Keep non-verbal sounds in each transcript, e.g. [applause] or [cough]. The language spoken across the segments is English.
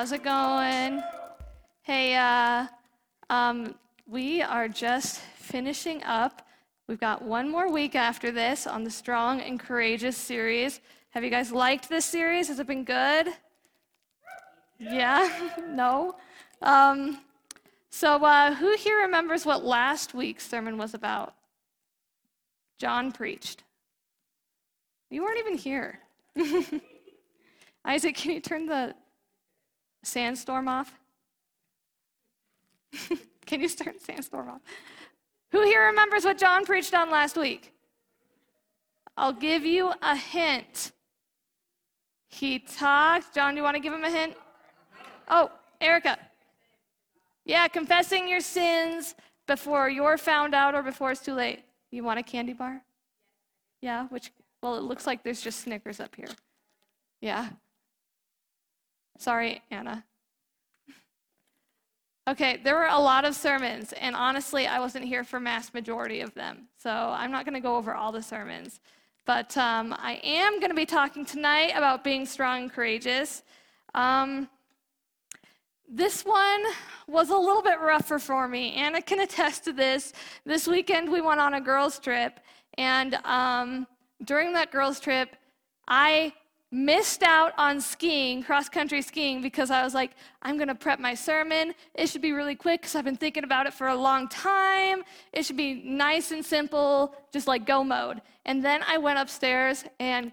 How's it going? Hey, uh, um, we are just finishing up. We've got one more week after this on the Strong and Courageous series. Have you guys liked this series? Has it been good? Yeah? [laughs] no? Um, so, uh, who here remembers what last week's sermon was about? John preached. You weren't even here. [laughs] Isaac, can you turn the sandstorm off? [laughs] can you start sandstorm off? Who here remembers what John preached on last week? I'll give you a hint. He talked. John, do you want to give him a hint? Oh, Erica. Yeah, confessing your sins before you're found out or before it's too late. You want a candy bar? Yeah, which, well, it looks like there's just Snickers up here. Yeah. Sorry, Anna. Okay, there were a lot of sermons, and honestly, I wasn't here for mass majority of them, so I'm not going to go over all the sermons. But um, I am going to be talking tonight about being strong and courageous. Um, this one was a little bit rougher for me. Anna can attest to this. This weekend we went on a girls' trip, and um, during that girls' trip, I missed out on skiing, cross country skiing, because I was like, I'm going to prep my sermon. It should be really quick because I've been thinking about it for a long time. It should be nice and simple, just like go mode. And then I went upstairs and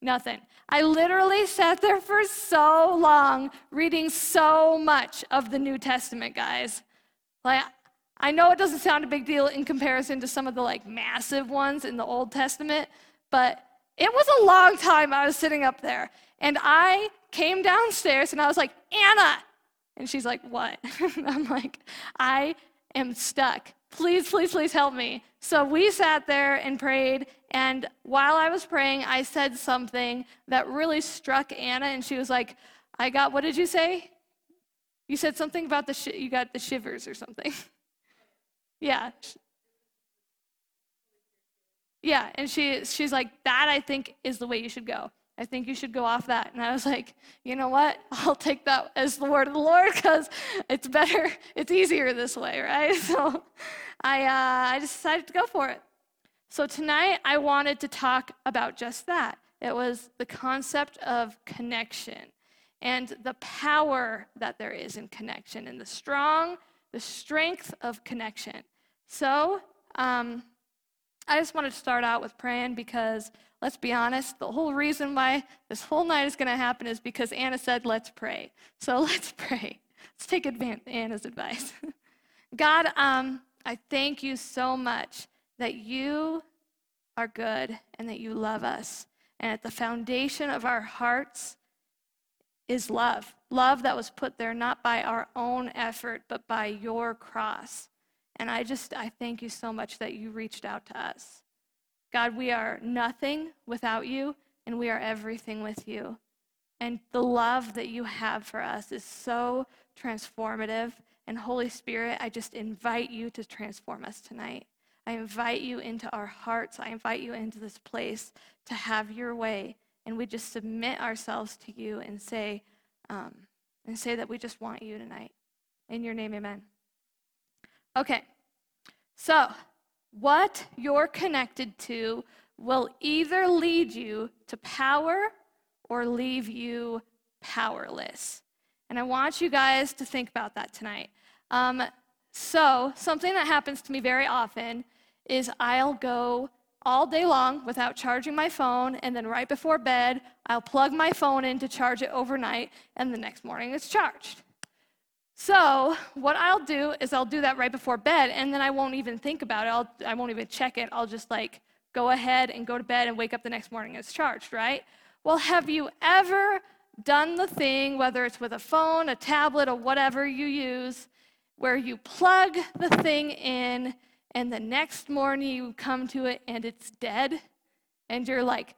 nothing. I literally sat there for so long reading so much of the New Testament, guys. Like, I know it doesn't sound a big deal in comparison to some of the like massive ones in the Old Testament, but it was a long time I was sitting up there. And I came downstairs and I was like, Anna. And she's like, What? [laughs] I'm like, I am stuck. Please, please, please help me. So we sat there and prayed. And while I was praying, I said something that really struck Anna. And she was like, I got, what did you say? You said something about the, sh- you got the shivers or something. [laughs] yeah. Yeah, and she she's like, that I think is the way you should go. I think you should go off that. And I was like, you know what? [laughs] I'll take that as the word of the Lord because it's better, [laughs] it's easier this way, right? [laughs] So I, uh, I decided to go for it. So tonight I wanted to talk about just that. It was the concept of connection and the power that there is in connection and the strong, the strength of connection. So, um, I just wanted to start out with praying because, let's be honest, the whole reason why this whole night is going to happen is because Anna said, let's pray. So [laughs] let's pray. Let's take Anna's advice. [laughs] God, um, I thank you so much that you are good and that you love us. And at the foundation of our hearts is love. Love that was put there not by our own effort, but by your cross. And I just, I thank you so much that you reached out to us. God, we are nothing without you, and we are everything with you. And the love that you have for us is so transformative. And Holy Spirit, I just invite you to transform us tonight. I invite you into our hearts. I invite you into this place to have your way. And we just submit ourselves to you and say, um, and say that we just want you tonight. In your name, amen. Okay, so what you're connected to will either lead you to power or leave you powerless. And I want you guys to think about that tonight. Um, so, something that happens to me very often is I'll go all day long without charging my phone, and then right before bed, I'll plug my phone in to charge it overnight, and the next morning it's charged. So, what I'll do is I'll do that right before bed, and then I won't even think about it. I'll, I won't even check it. I'll just like go ahead and go to bed and wake up the next morning it's charged, right? Well, have you ever done the thing, whether it's with a phone, a tablet, or whatever you use, where you plug the thing in and the next morning you come to it and it's dead? And you're like,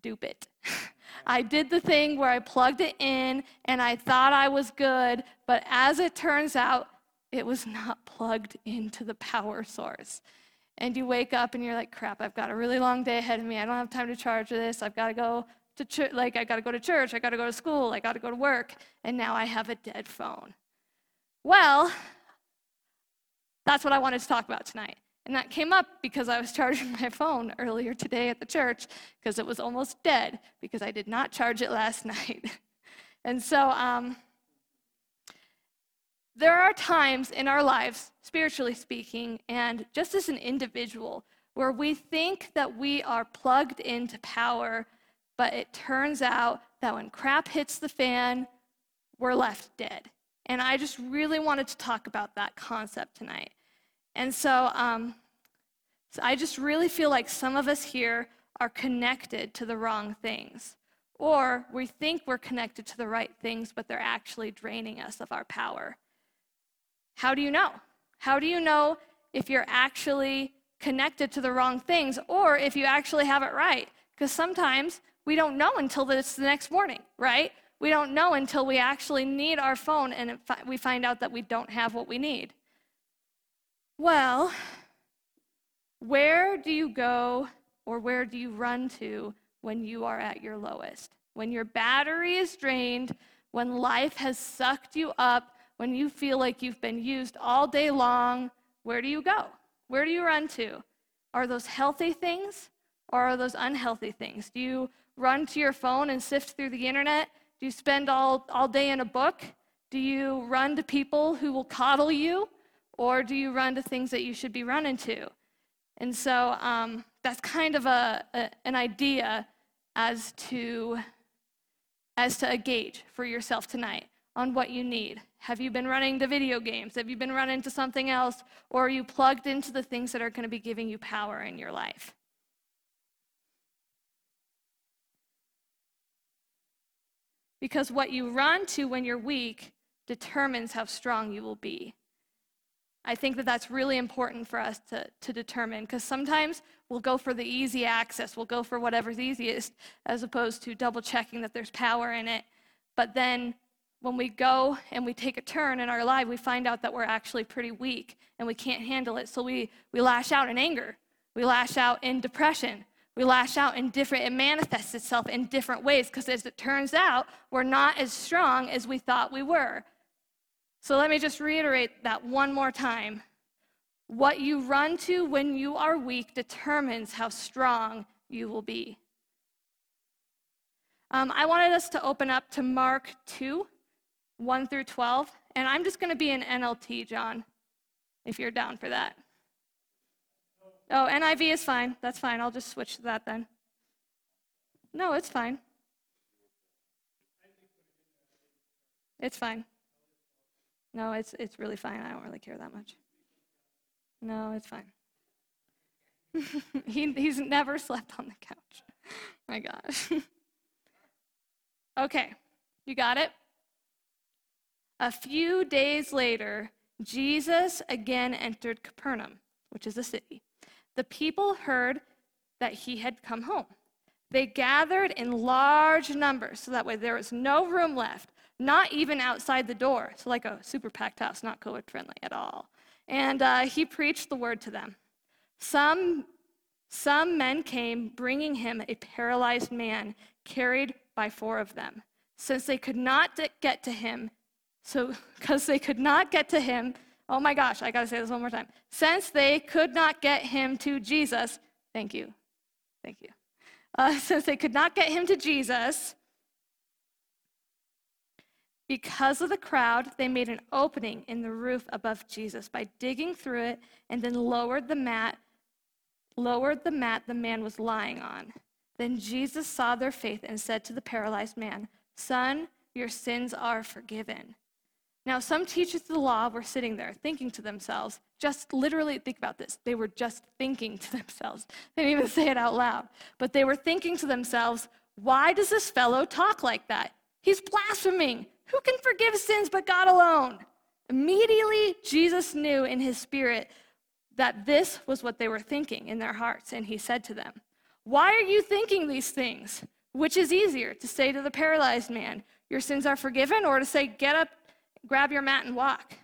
dupe it. [laughs] I did the thing where I plugged it in and I thought I was good, but as it turns out, it was not [laughs] plugged into the power source. And you wake up and you're like, crap, I've got a really long day ahead of me. I don't have time to charge this. I've got to go to church, like I got to go to church, I got to go to school, I got to go to work, and now I have a dead phone. Well, that's what I wanted to talk about tonight. And that came up because I was charging my phone earlier today at the church because it was almost dead because I did not charge it last [laughs] night. and so um, there are times in our lives, spiritually speaking, and just as an individual, where we think that we are plugged into power, but it turns out that when crap hits the fan, we're left dead. And I just really wanted to talk about that concept tonight. And so, um, so I just really feel like some of us here are connected to the wrong things. Or we think we're connected to the right things, but they're actually draining us of our power. How do you know? How do you know if you're actually connected to the wrong things or if you actually have it right? Because sometimes we don't know until it's the next morning, right? We don't know until we actually need our phone and we find out that we don't have what we need. Well, where do you go or where do you run to when you are at your lowest? When your battery is drained, when life has sucked you up, when you feel like you've been used all day long, where do you go? Where do you run to? Are those healthy things or are those unhealthy things? Do you run to your phone and sift through the internet do you spend all, all day in a book? Do you run to people who will coddle you? Or do you run to things that you should be running to? And so um, that's kind of a, a, an idea as to, as to a gauge for yourself tonight on what you need. Have you been running to video games? Have you been running to something else? Or are you plugged into the things that are going to be giving you power in your life? because what you run to when you're weak determines how strong you will be. I think that that's really important for us to, to determine because sometimes we'll go for the easy access, we'll go for whatever's easiest as opposed to double checking that there's power in it. But then when we go and we take a turn in our life, we find out that we're actually pretty weak and we can't handle it. So we, we lash out in anger, we lash out in depression, we lash out in different, it manifests itself in different ways because as it turns out, we're not as strong as we thought we were. So let me just reiterate that one more time. What you run to when you are weak determines how strong you will be. Um, I wanted us to open up to Mark 2, 1 through 12, and I'm just going to be in NLT, John, if you're down for that. Oh, NIV is fine. That's fine. I'll just switch to that then. No, it's fine. It's fine. No, it's it's really fine. I don't really care that much. No, it's fine. [laughs] he he's never slept on the couch. [laughs] My gosh. [laughs] okay, you got it? A few days later, Jesus again entered Capernaum, which is a city the people heard that he had come home. They gathered in large numbers, so that way there was no room left, not even outside the door. So, like a super packed house, not COVID friendly at all. And uh, he preached the word to them. Some, some men came bringing him a paralyzed man carried by four of them. Since they could not get to him, so [laughs] because they could not get to him, Oh my gosh, I got to say this one more time. Since they could not get him to Jesus, thank you. Thank you. Uh, [laughs] since they could not get him to Jesus, because of the crowd, they made an opening in the roof above Jesus by digging through it and then lowered the mat, lowered the mat the man was lying on. Then Jesus saw their faith and said to the paralyzed man, Son, your sins are forgiven. Now, some teachers of the law were sitting there thinking to themselves, just literally think about this. They were just thinking to [laughs] themselves. They didn't even say it out loud. But they were thinking to themselves, why does this fellow talk like that? He's blaspheming. Who can forgive sins but God alone? Immediately, Jesus knew in his spirit that this was what they were thinking in their hearts, and he said to them, Why are you thinking these things? Which is easier, to say to the paralyzed man, Your sins are forgiven, or to say, Get up grab your mat and walk.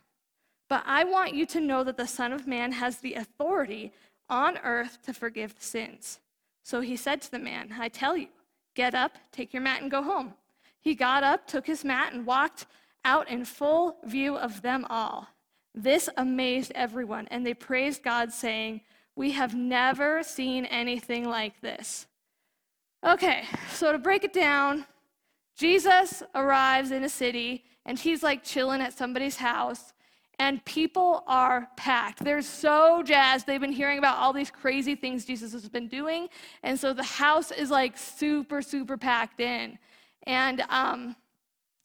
But I want you to know that the Son of Man has the authority on earth to forgive sins. So he said to the man, I tell you, Get up, take your mat, and go home. He got up, took his mat, and walked out in full view of them all. This amazed everyone, and they praised God, saying, We have never seen anything like this. Okay, so to break it down, Jesus arrives in a city, and he's like chilling at somebody's house, and people are packed. They're so jazzed. They've been hearing about all these crazy things Jesus has been doing, and so the house is like super, super packed in. And um,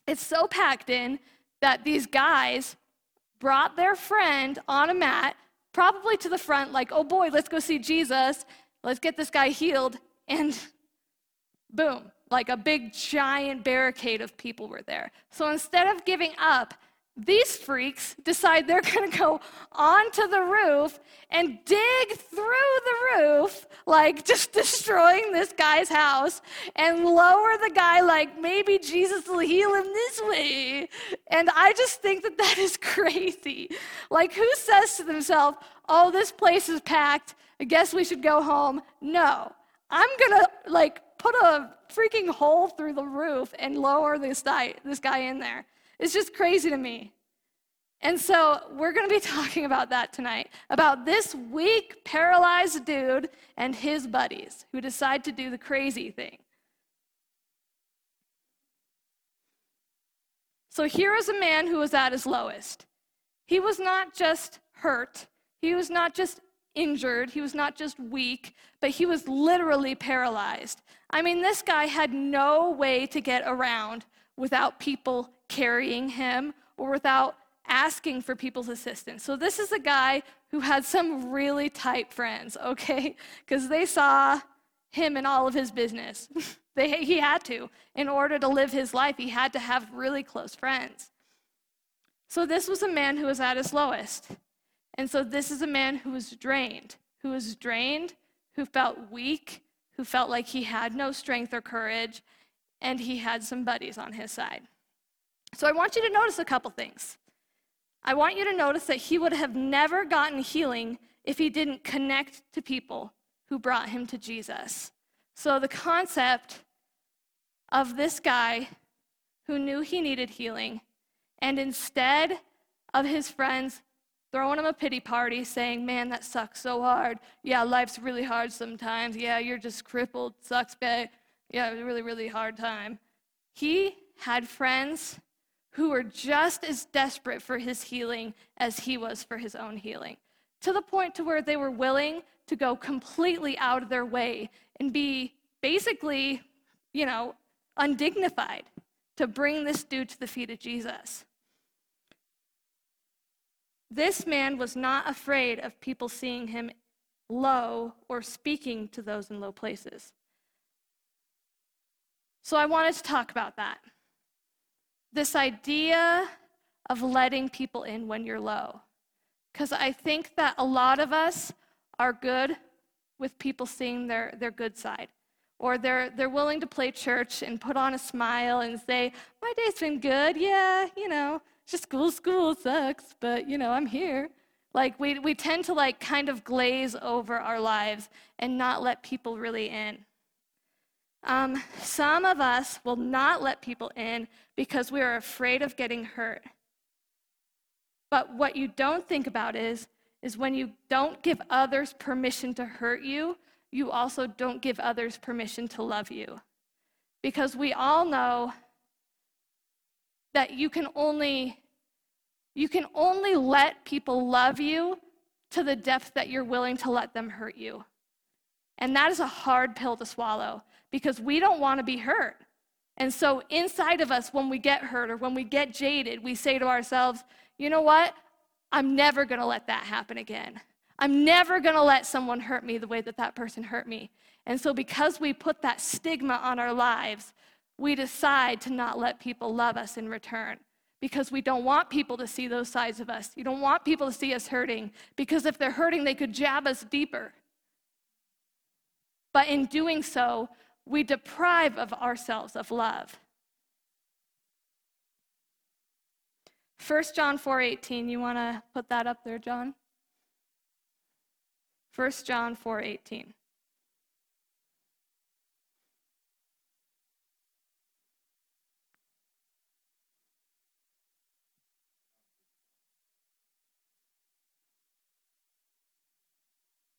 it's so packed in that these guys brought their friend on a mat, probably to the front, like, oh boy, let's go see Jesus. Let's get this guy healed. And [laughs] boom, like a big giant barricade of people were there. So instead of giving up, these freaks decide they're going to go onto the roof and dig through the roof, like [laughs] just destroying this guy's house, and lower the guy, like maybe Jesus will heal him this way. And I just think that that is [laughs] crazy. Like, who says to themselves, oh, this place is packed, I guess we should go home? No. I'm going to, like, put a freaking hole through the roof and lower this guy, this guy in there. It's just crazy to me. And so we're going to be [laughs] talking about that tonight about this weak, paralyzed dude and his buddies who decide to do the crazy thing. So here is a man who was at his lowest. He was not just hurt, he was not just injured, he was not just weak, but he was literally paralyzed. I mean, this guy had no way to get around without people carrying him or without asking for people's assistance. So this is a guy who had some really tight friends, [laughs] okay? Because they saw him in all of his business. [laughs] they, he had to. In order to live his life, he had to have really close friends. So this was a man who was at his lowest. And so this is a man who was drained, who was drained, who felt weak, who felt like he had no strength or courage, and he had some buddies on his side. So I want you to notice a couple things. I want you to notice that he would have never gotten healing if he didn't connect to people who brought him to Jesus. So the concept of this guy who knew he needed healing, and instead of his friends throwing him a pity party, saying, Man, that sucks so hard. Yeah, life's really hard sometimes. Yeah, you're just crippled. Sucks, babe. Yeah, it was a really, really hard time. He had friends who were just as desperate for his healing as he was for his own healing, to the point to where they were willing to go completely out of their way and be basically, you know, undignified to bring this dude to the feet of Jesus. This man was not afraid of people seeing him low or speaking to those in low places. So I wanted to talk about that. This idea of letting people in when you're low. Because I think that a lot of us are good with people seeing their, their good side. Or they're, they're willing to play church and put on a smile and say, My day's been good. Yeah, you know, just school, school sucks, but you know, I'm here. Like we, we tend to like kind of glaze over our lives and not let people really in. Um, some of us will not let people in because we are afraid of getting hurt. But what you don't think about is, is when you don't give others permission to hurt you, you also don't give others permission to love you. Because we all know that you can only you can only let people love you to the depth that you're willing to let them hurt you. And that is a hard pill to swallow because we don't want to be hurt. And so, inside of us, when we get hurt or when we get jaded, we say to ourselves, you know what? I'm never going to let that happen again. I'm never going to let someone hurt me the way that that person hurt me. And so, because we put that stigma on our lives, we decide to not let people love us in return because we don't want people to see those sides of us. You don't want people to see us hurting because if they're hurting, they could jab us deeper. But in doing so, we deprive of ourselves of love. 1 John 4:18, you want to put that up there, John? 1 John 4:18.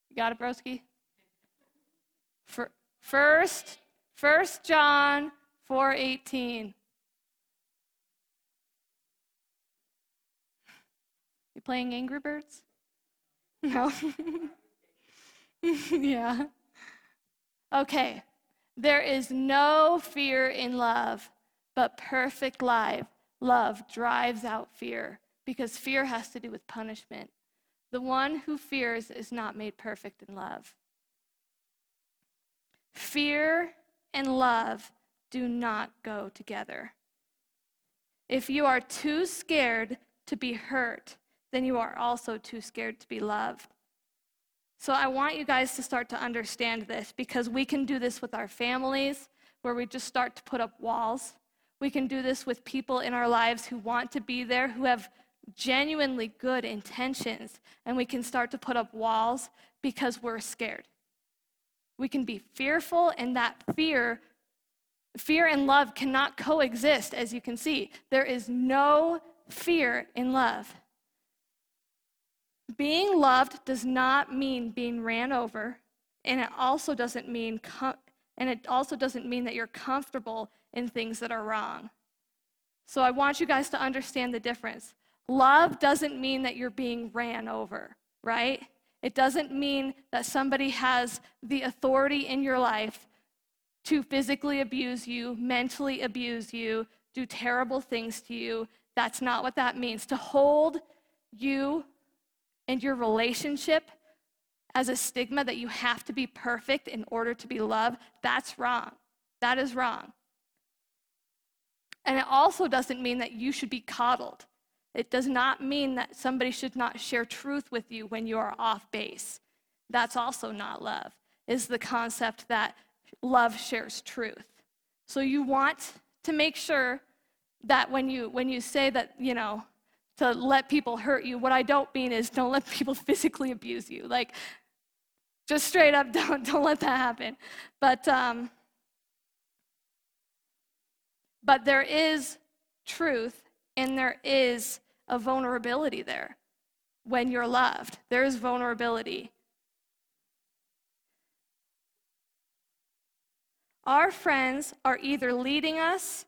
You got it, broski? For First, First John 4:18. You playing Angry Birds? No. [laughs] yeah. Okay. There is no fear in love, but perfect life. Love drives out fear because fear has to do with punishment. The one who fears is not made perfect in love. Fear and love do not go together. If you are too scared to be hurt, then you are also too scared to be loved. So I want you guys to start to understand this because we can do this with our families, where we just start to put up walls. We can do this with people in our lives who want to be there, who have genuinely good intentions, and we can start to put up walls because we're scared. We can be fearful, and that fear, fear and love cannot coexist, as you can see. There is no fear in love. Being loved does not mean being ran over, and it also doesn't mean com- and it also doesn't mean that you're comfortable in things that are wrong. So I want you guys to understand the difference. Love doesn't mean that you're being ran over, right? It doesn't mean that somebody has the authority in your life to physically abuse you, mentally abuse you, do terrible things to you. That's not what that means. To hold you and your relationship as a stigma that you have to be perfect in order to be loved, that's wrong. That is wrong. And it also doesn't mean that you should be coddled. It does not mean that somebody should not share truth with you when you are off base. That's also not love, is the concept that love shares truth. So you want to make sure that when you when you say that, you know, to let people hurt you, what I don't mean is don't let people [laughs] physically abuse you. Like just straight up [laughs] don't don't let that happen. But um but there is truth and there is a vulnerability there when you're loved. There is vulnerability. Our friends are either leading us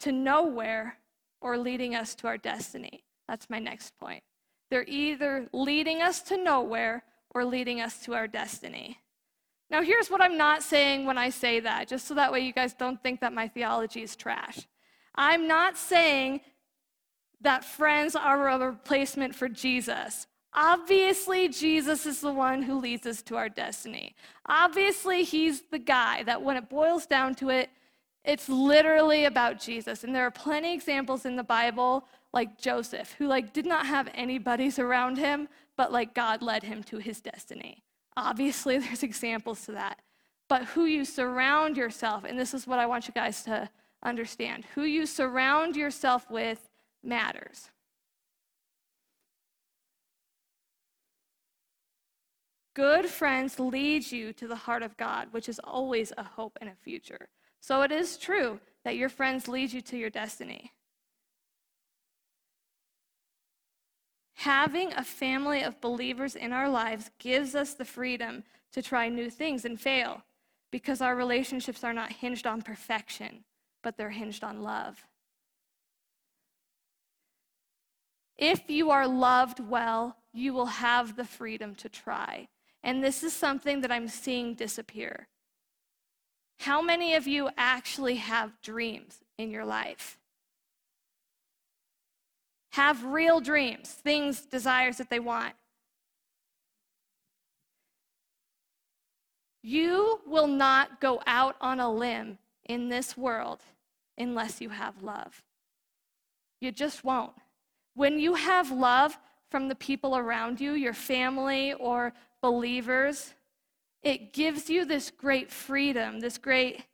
to nowhere or leading us to our destiny. That's my next point. They're either leading us to nowhere or leading us to our destiny. Now, here's what I'm not saying when I say that, just so that way you guys don't think that my theology is trash. I'm not saying that friends are a replacement for Jesus. Obviously, Jesus is the one who leads us to our destiny. Obviously, he's the guy that when it boils down to it, it's literally about Jesus. And there are plenty examples in the Bible like Joseph who like did not have any buddies around him, but like God led him to his destiny. Obviously, [laughs] there's examples to that. But who you surround yourself, and this is what I want you guys to understand who you surround yourself with matters. Good friends lead you to the heart of God, which is always a hope and a future. So it is true that your friends lead you to your destiny. Having a family of believers in our lives gives us the freedom to try new things and fail because our relationships are not hinged on perfection, but they're hinged on love. If you are loved well, you will have the freedom to try. And this is something that I'm seeing disappear. How many of you actually have dreams in your life? Have real dreams, things, desires that they want. You will not go out on a limb in this world unless you have love. You just won't. When you have love from the people around you, your family or believers, it gives you this great freedom, this great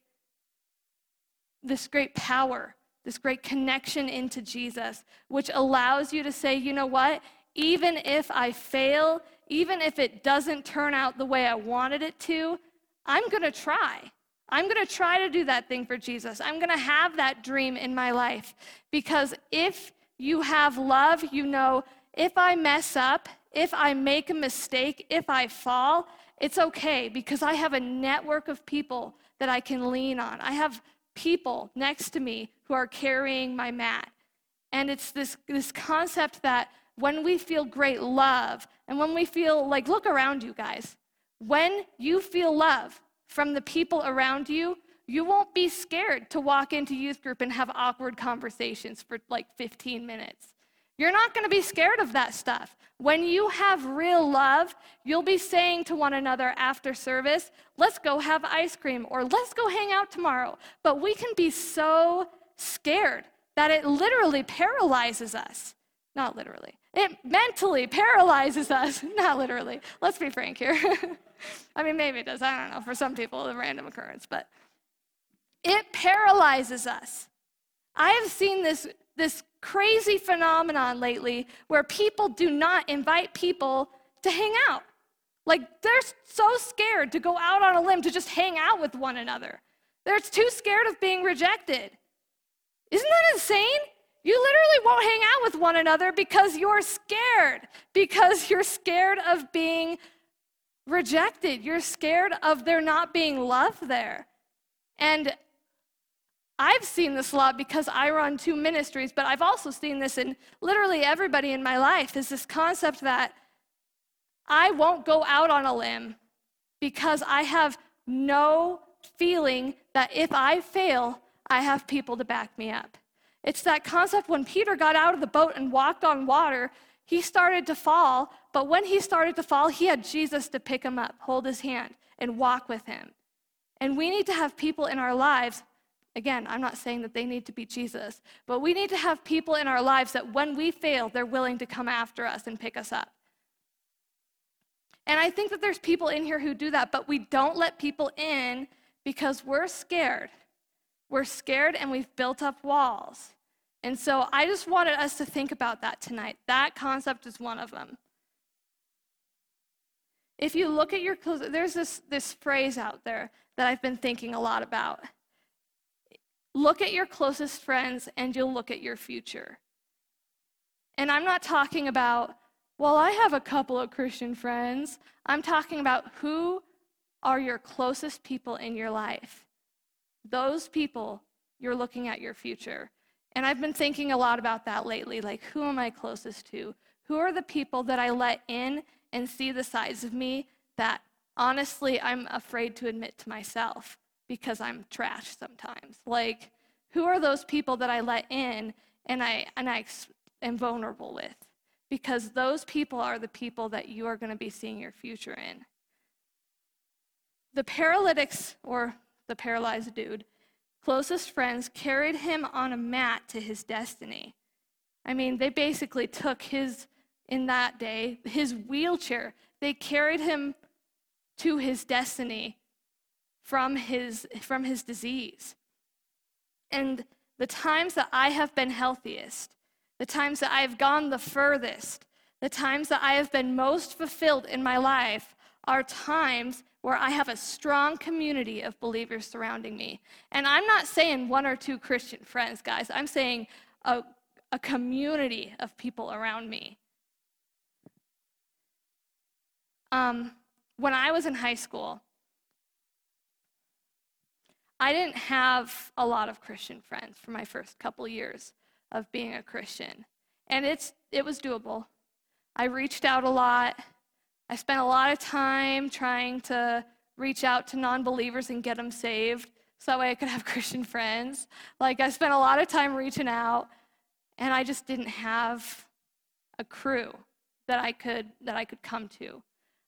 this great power, this great connection into Jesus, which allows you to say, you know what? Even if I fail, even if it doesn't turn out the way I wanted it to, I'm going to try. I'm going to try to do that thing for Jesus. I'm going to have that dream in my life because if you have love, you know if I mess up, if I make a mistake, if I fall, it's okay because I have a network of people that I can lean on. I have people next to me who are carrying my mat. And it's this, this concept that when we feel great love and when we feel like, look around you guys, when you feel love from the people around you, you won't be scared to walk into youth group and have awkward conversations for like 15 minutes. You're not going to be scared of that stuff. When you have real love, you'll be saying to one another after service, let's go have ice cream or let's go hang out tomorrow. But we can be so scared that it literally paralyzes us. Not literally. It mentally paralyzes us. [laughs] Not literally. Let's be frank here. [laughs] I mean, maybe it does. I don't know. For some people, a random occurrence, but it paralyzes us. I have seen this, this crazy phenomenon lately where people do not invite people to hang out. Like, they're so scared to go out on a limb to just hang out with one another. They're too scared of being rejected. Isn't that insane? You literally won't hang out with one another because you're scared, because you're scared of being rejected. You're scared of there not being love there. And I've seen this a lot because I run two ministries, but I've also seen this in literally everybody in my life is this concept that I won't go out on a limb because I have no feeling that if I fail, I have people to back me up. It's that concept when Peter got out of the boat and walked on water, he started to fall, but when he started to fall, he had Jesus to pick him up, hold his hand, and walk with him. And we need to have people in our lives Again, I'm not saying that they need to be Jesus, but we need to have people in our lives that when we fail, they're willing to come after us and pick us up. And I think that there's people in here who do that, but we don't let people in because we're scared. We're scared and we've built up walls. And so I just wanted us to think about that tonight. That concept is one of them. If you look at your clothes, there's this, this phrase out there that I've been thinking a lot about. Look at your closest friends and you'll look at your future. And I'm not talking about, well, I have a couple of Christian friends. I'm talking about who are your closest people in your life. Those people, you're looking at your future. And I've been thinking a lot about that lately. Like, who am I closest to? Who are the people that I let in and see the sides of me that honestly I'm afraid to admit to myself? Because I'm trash sometimes. Like, who are those people that I let in and I, and I am vulnerable with? Because those people are the people that you are going to be seeing your future in. The paralytics, or the paralyzed dude, closest friends carried him on a mat to his destiny. I mean, they basically took his, in that day, his wheelchair. They carried him to his destiny from his, from his disease. And the times that I have been healthiest, the times that I have gone the furthest, the times that I have been most fulfilled in my life are times where I have a strong community of believers surrounding me. And I'm not saying one or two Christian friends, guys. I'm saying a, a community of people around me. Um, when I was in high school, I didn't have a lot of Christian friends for my first couple years of being a Christian. And it's, it was doable. I reached out a lot. I spent a lot of time trying to reach out to non believers and get them saved so that way I could have [laughs] Christian friends. Like, I spent a lot of time reaching out, and I just didn't have a crew that I could, that I could come to.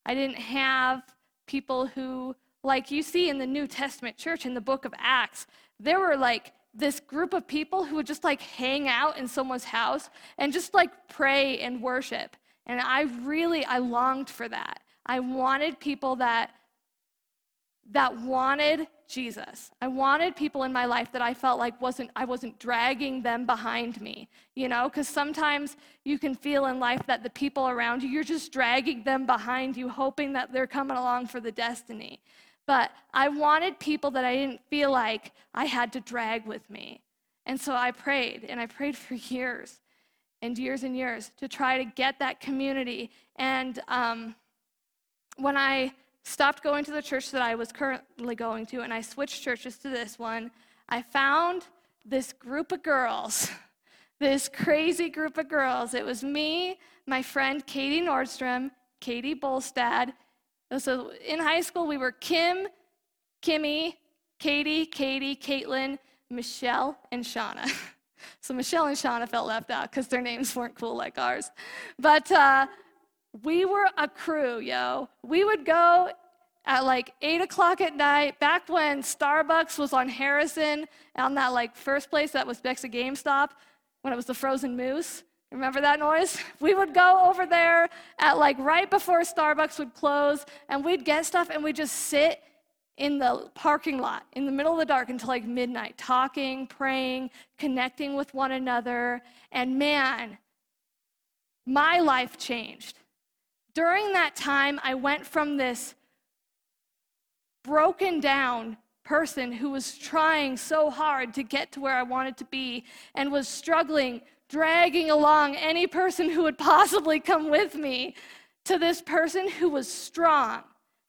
I didn't have people who like you see in the New Testament church in the book of Acts, there were like this group of people who would just like hang out in someone's house and just like pray and worship. And I really I longed for that. I wanted people that that wanted Jesus. I wanted people in my life that I felt like wasn't I wasn't dragging them behind me, you know, cuz sometimes you can feel in life that the people around you you're just dragging them behind you hoping that they're coming along for the destiny. But I wanted people that I didn't feel like I had to drag with me. And so I prayed, and I prayed [laughs] for years. and years and years to try to get that community. And um, when I stopped going to the church that I was currently going to and I switched churches to this one, I found this group of girls, [laughs] this crazy group of girls. It was me, my friend Katie Nordstrom, Katie Bolstad. So in high school, we were Kim, Kimmy, Katie, Katie, Caitlin, Michelle, and Shauna. [laughs] So Michelle and Shauna felt left out because their names weren't cool like ours. But uh, we were a crew, yo. We would go at like 8 o'clock at night, back when Starbucks was on Harrison, on that like first place that was next to GameStop, when it was the frozen moose. Remember that noise? We would go over there at like right before Starbucks would close, and we'd get stuff and we'd just sit in the parking lot in the middle of the dark until like midnight, talking, praying, connecting with one another. And man, my life changed. During that time, I went from this broken down person who was trying so hard to get to where I wanted to be and was struggling, dragging along any person who would possibly come with me, to this person who was strong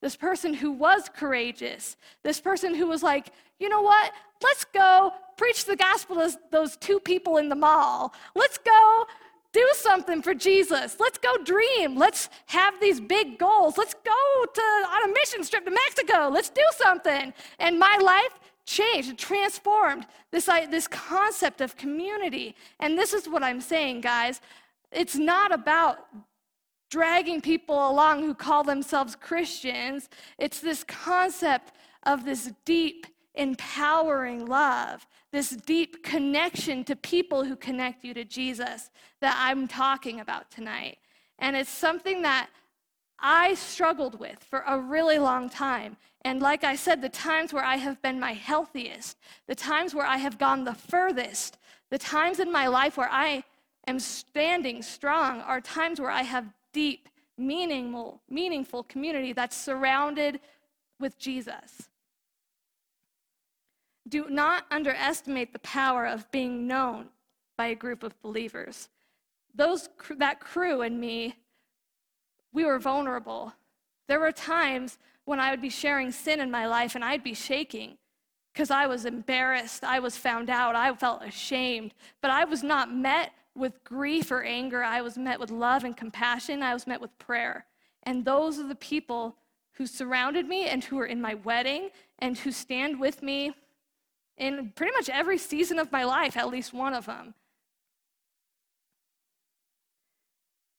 this person who was courageous, this person who was like, you know what? Let's go preach the gospel to those two people in the mall. Let's go do something for Jesus. Let's go dream. Let's have these big goals. Let's go to, on a mission trip to Mexico. Let's do something. And my life changed, transformed this, this concept of community. And this is what I'm saying, guys. It's not about dragging people along who call themselves Christians. It's this concept of this deep, empowering love, this deep connection to people who connect you to Jesus that I'm talking about tonight. And it's something that I struggled with for a really long time. And like I said, the times where I have been my healthiest, the times where I have gone the furthest, the times in my life where I am standing strong are times where I have deep, meaningful, meaningful community that's surrounded with Jesus. Do not underestimate the power of being known by a group of believers. Those, that crew and me, we were vulnerable. There were times when I would be sharing sin in my life and I'd be shaking because I was embarrassed. I was found out. I felt ashamed. But I was not met with grief or anger. I was met with love and compassion. I was met with prayer. And those are the people who surrounded me and who are in my wedding and who stand with me in pretty much every season of my life, at least one of them.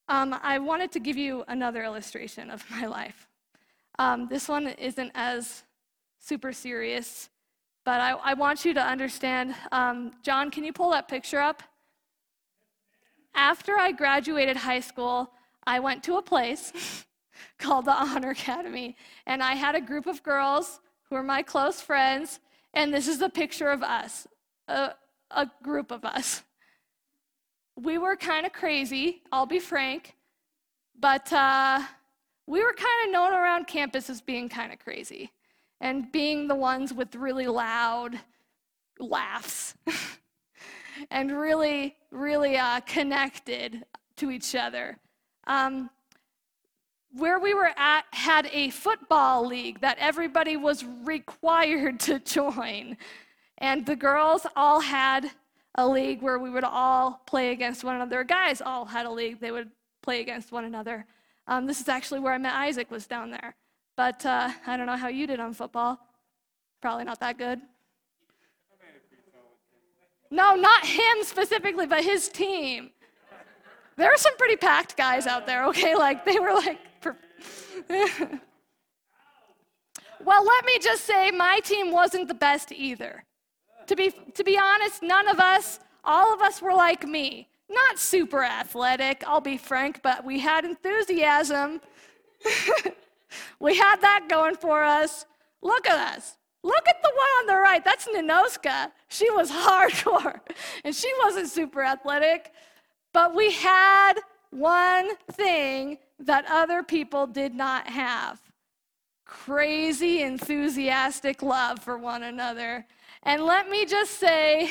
Um, I wanted to give you another illustration of [laughs] my life. Um, this one isn't as super serious, but I, I want you to understand. Um, John, can you pull that picture up? After I graduated high school, I went to a place [laughs] called the Honor Academy, and I had a group of girls who were my close friends, and this is a picture of us, a, a group of us. We were kind of crazy, I'll be frank, but uh, we were kind of known around campus as being kind of crazy and being the ones with really loud laughs. and really, really uh, connected to each other. Um, where we were at had a football league that everybody was required to [laughs] join. And the girls all had a league where we would all play against one another. Guys all had a league, they would play against one another. Um, this is actually where I met Isaac, was down there. But uh, I don't know how you did on football. Probably not that good. No, not him specifically, but his team. There are some pretty packed guys out there, okay? [laughs] Like, they were like. [laughs] well, let me just say, my team wasn't the best either. To be, to be honest, none of us, all of us were like me. Not super athletic, I'll be frank, but we had enthusiasm. [laughs] we had that going for us. Look at us. Look at the one on the right. That's Ninoska. She was [laughs] hardcore, and she wasn't super athletic. But we had one thing that other people did not have crazy, enthusiastic love for one another. And let me just say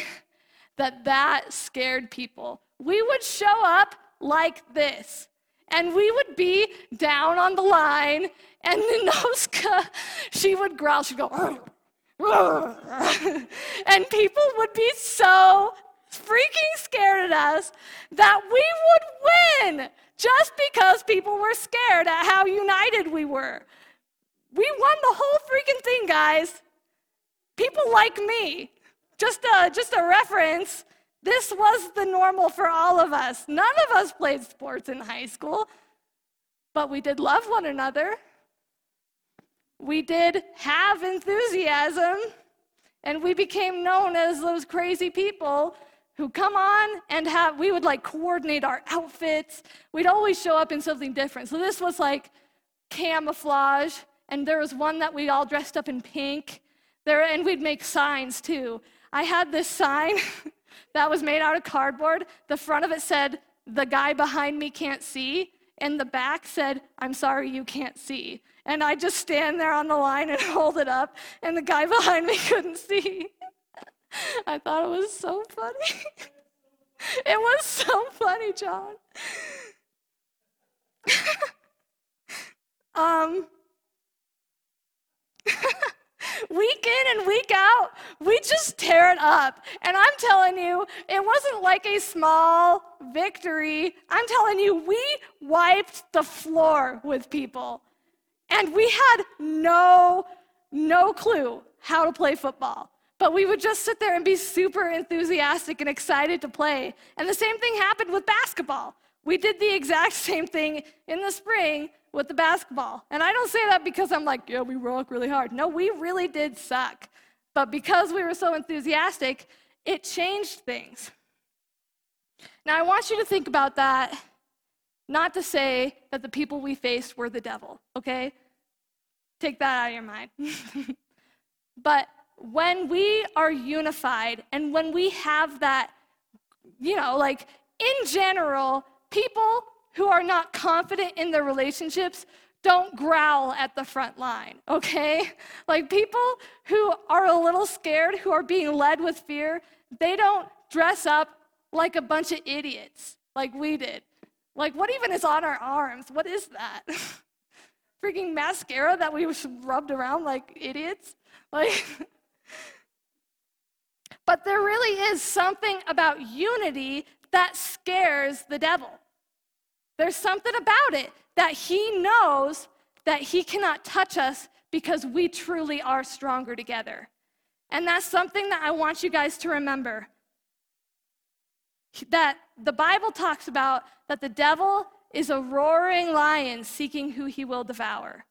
that that scared people. we would show up like this. And we would be down on the line, and [laughs] Ninoska, she would growl, she'd go, [laughs] and people would be so freaking scared at us that we would win just because people were scared at how united we were. We won the whole freaking thing, guys. People like me. Just a, just a reference. This was the normal for all of us. None of us played sports in high school, but we did love one another. We did have enthusiasm, and we became known as those crazy people who come on and have, we would like coordinate our outfits. We'd always show up in something different. So this was like camouflage, and there was one that we all dressed up in pink. There, and we'd make signs too. I had this sign [laughs] that was made out of cardboard. The front of it said, The guy behind me can't see. And the back said, I'm sorry you can't see. And I just stand there on the line and [laughs] hold it up, and the guy [laughs] behind me couldn't see. I thought it was so funny. it was so funny, John. um, [laughs] week in and week out, we just tear it up. And I'm telling you, it wasn't like a small victory. I'm telling you, we wiped the floor with people. And we had no, no clue how to play football. But we would just sit there and be super enthusiastic and excited to play. And the same thing happened with basketball. We did the exact [laughs] same thing in the spring with the basketball. And I don't say that because I'm like, yeah, we rock really hard. No, we really did suck. But because we were so enthusiastic, it changed things. Now, I want you to think about that, not to say that the people we faced were the devil, okay? Take that out of your mind. [laughs] but when we are unified and when we have that, you know, like in general, people who are not confident in their relationships don't growl at the front line, okay? [laughs] Like people who are a little scared, who are being led with fear, they don't dress up like a bunch of idiots like we did. Like, what even is on our arms? What is that? [laughs] Freaking mascara that we rubbed around like idiots? Like, [laughs] But there really is something about unity that scares the devil. There's something about it that he knows that he cannot touch us because we truly are stronger together. And that's something that I want you guys to remember. That the Bible talks about that the devil is a roaring lion seeking who he will devour.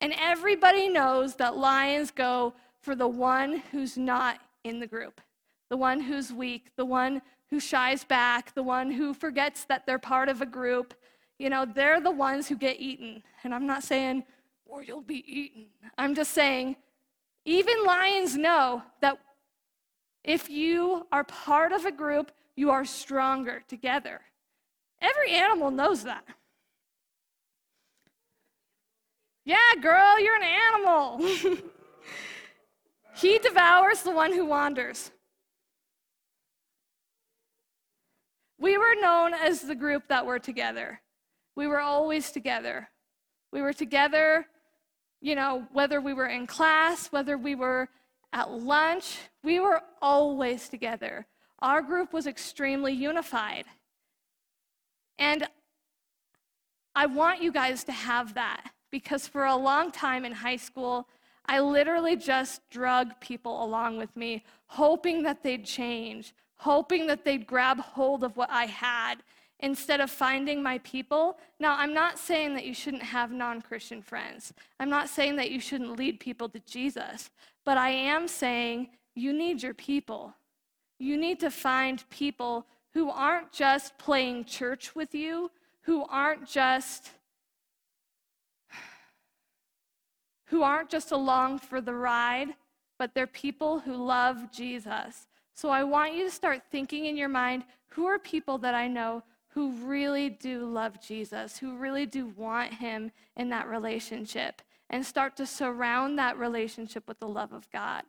And everybody knows that lions go for the one who's not in the group, the one who's weak, the one who shies back, the one who forgets that they're part of a group. You know, they're the ones who get eaten. And I'm not saying, or you'll be eaten. I'm just saying, even lions know that if you are part of a group, you are stronger together. Every animal knows that. Yeah, girl, you're an animal. [laughs] He devours the one who wanders. We were known as the group that were together. We were always together. We were together, you know, whether we were in class, whether we were at lunch, we were always together. Our group was extremely unified. And I want you guys to have that because for a long time in high school, I literally just drug people along with me, hoping that they'd change, hoping that they'd grab hold of what I had instead of finding my people. Now, I'm not saying that you shouldn't have non Christian friends. I'm not saying that you shouldn't lead people to Jesus. But I am saying you need your people. You need to find people who aren't just playing church with you, who aren't just who aren't just along for the ride, but they're people who love Jesus. So I want you to start thinking in your mind who are people that I know who really do love Jesus, who really do want him in that relationship, and start to surround that relationship with the love of God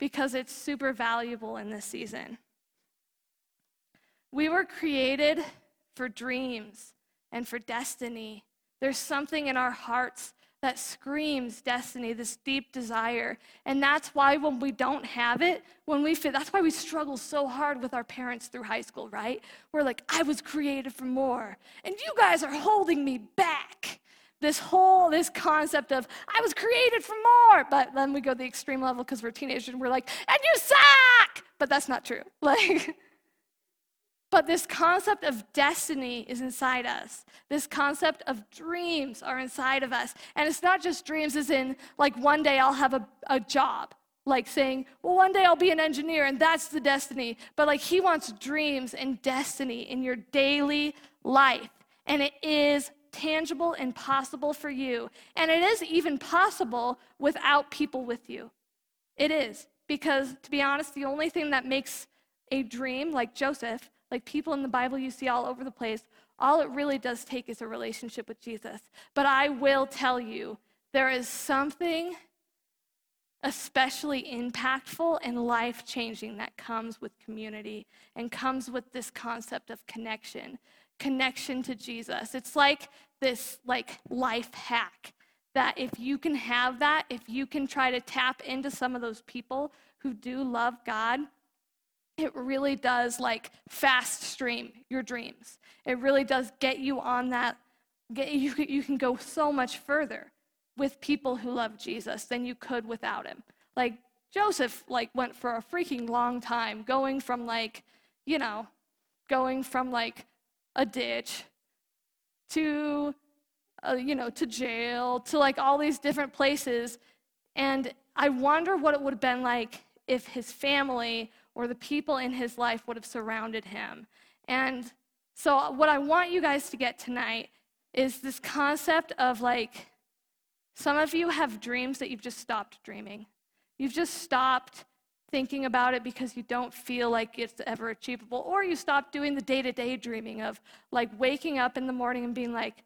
because it's super valuable in this season. We were created for dreams and for destiny. There's something in our hearts that screams destiny, this deep desire. And that's why when we don't have it, when we feel, that's why we struggle so hard with our parents through high school, right? We're like, I was created for more, and you guys are holding me back. This whole, this concept of, I was created for more. But then we go to the extreme level because we're teenagers and we're like, and you suck! But that's not true. [laughs] Like, but this concept of destiny is inside us. This concept of dreams are inside of us. And it's not just dreams, as in, like, one day I'll have a, a job. Like saying, well, one day I'll be an engineer and that's the destiny. But like, he wants dreams and destiny in your daily life. And it is tangible and possible for you. And it is even possible without people with you. It is. Because, to be honest, the only thing that makes a dream, like Joseph, like people in the Bible you see all over the place, all it really does take is a relationship with Jesus. But I will tell you, there is something especially impactful and life changing that comes with community and comes with this concept of connection connection to jesus it's like this like life hack that if you can have that if you can try to tap into some of those people who do love god it really does like fast stream your dreams. It really does get you on that. Get, you, [laughs] you can go so much further with people who love Jesus than you could without him. Like Joseph like went for a freaking long time going from like, you know, going from like a ditch to uh, you know, to jail, to like all these different places. And I wonder what it would have been like if his family or the people in his life would have surrounded him. And so, uh, what I want you guys to get tonight is this concept of like, some of you have dreams that you've just stopped dreaming. You've just stopped thinking about it because you don't feel like it's ever achievable. Or you stop doing the day to day dreaming of like waking up in the morning and being like,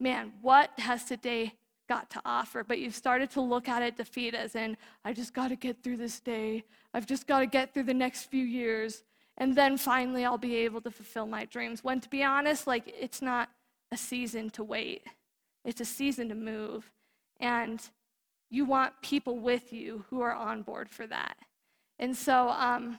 man, what has today got to offer, but you've started to look at it defeat as in, I just got to get through this day. I've just got to get through the next few years. And then finally, I'll be able to fulfill my dreams. When, to be honest, like, it's not a season to wait, it's a season to move. And you want people with you who are on board for that. And so, um,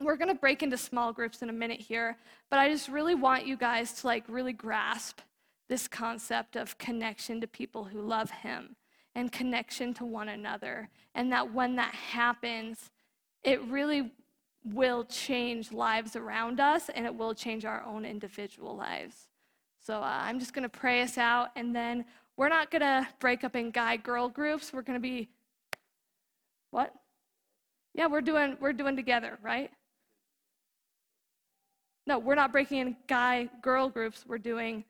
we're going to break into small groups in a minute here, but I just really want you guys to like really grasp this concept of connection to people who love Him and connection to one another. And that when that happens, it really will change lives around us and it will change our own individual lives. So uh, I'm just going to pray us out, and then we're not going to break up in guy girl groups. We're going to be, what? Yeah, we're doing, we're doing together, right? No, we're not breaking in guy girl groups. We're doing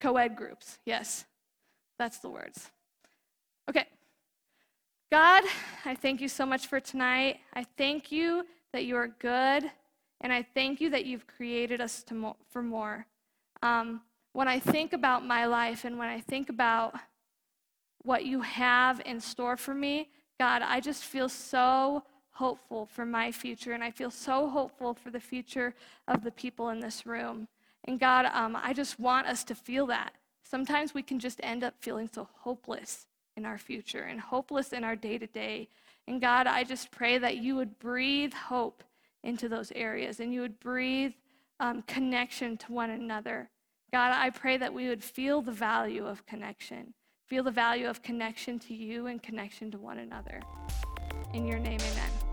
Co ed groups, yes, that's the words. Okay. God, I thank you so much for tonight. I thank you that you are good, and I thank you that you've created us mo- for more. Um, when I think about my life and when I think about what you have in store for me, God, I just feel so hopeful for my future, and I feel so hopeful for the future of the people in this room. And God, um, I just want us to feel that. Sometimes we can just end up feeling so hopeless in our future and hopeless in our day to day. And God, I just pray that you would breathe hope into those areas and you would breathe um, connection to one another. God, I pray that we would feel the value of connection, feel the value of connection to you and connection to one another. In your name, amen.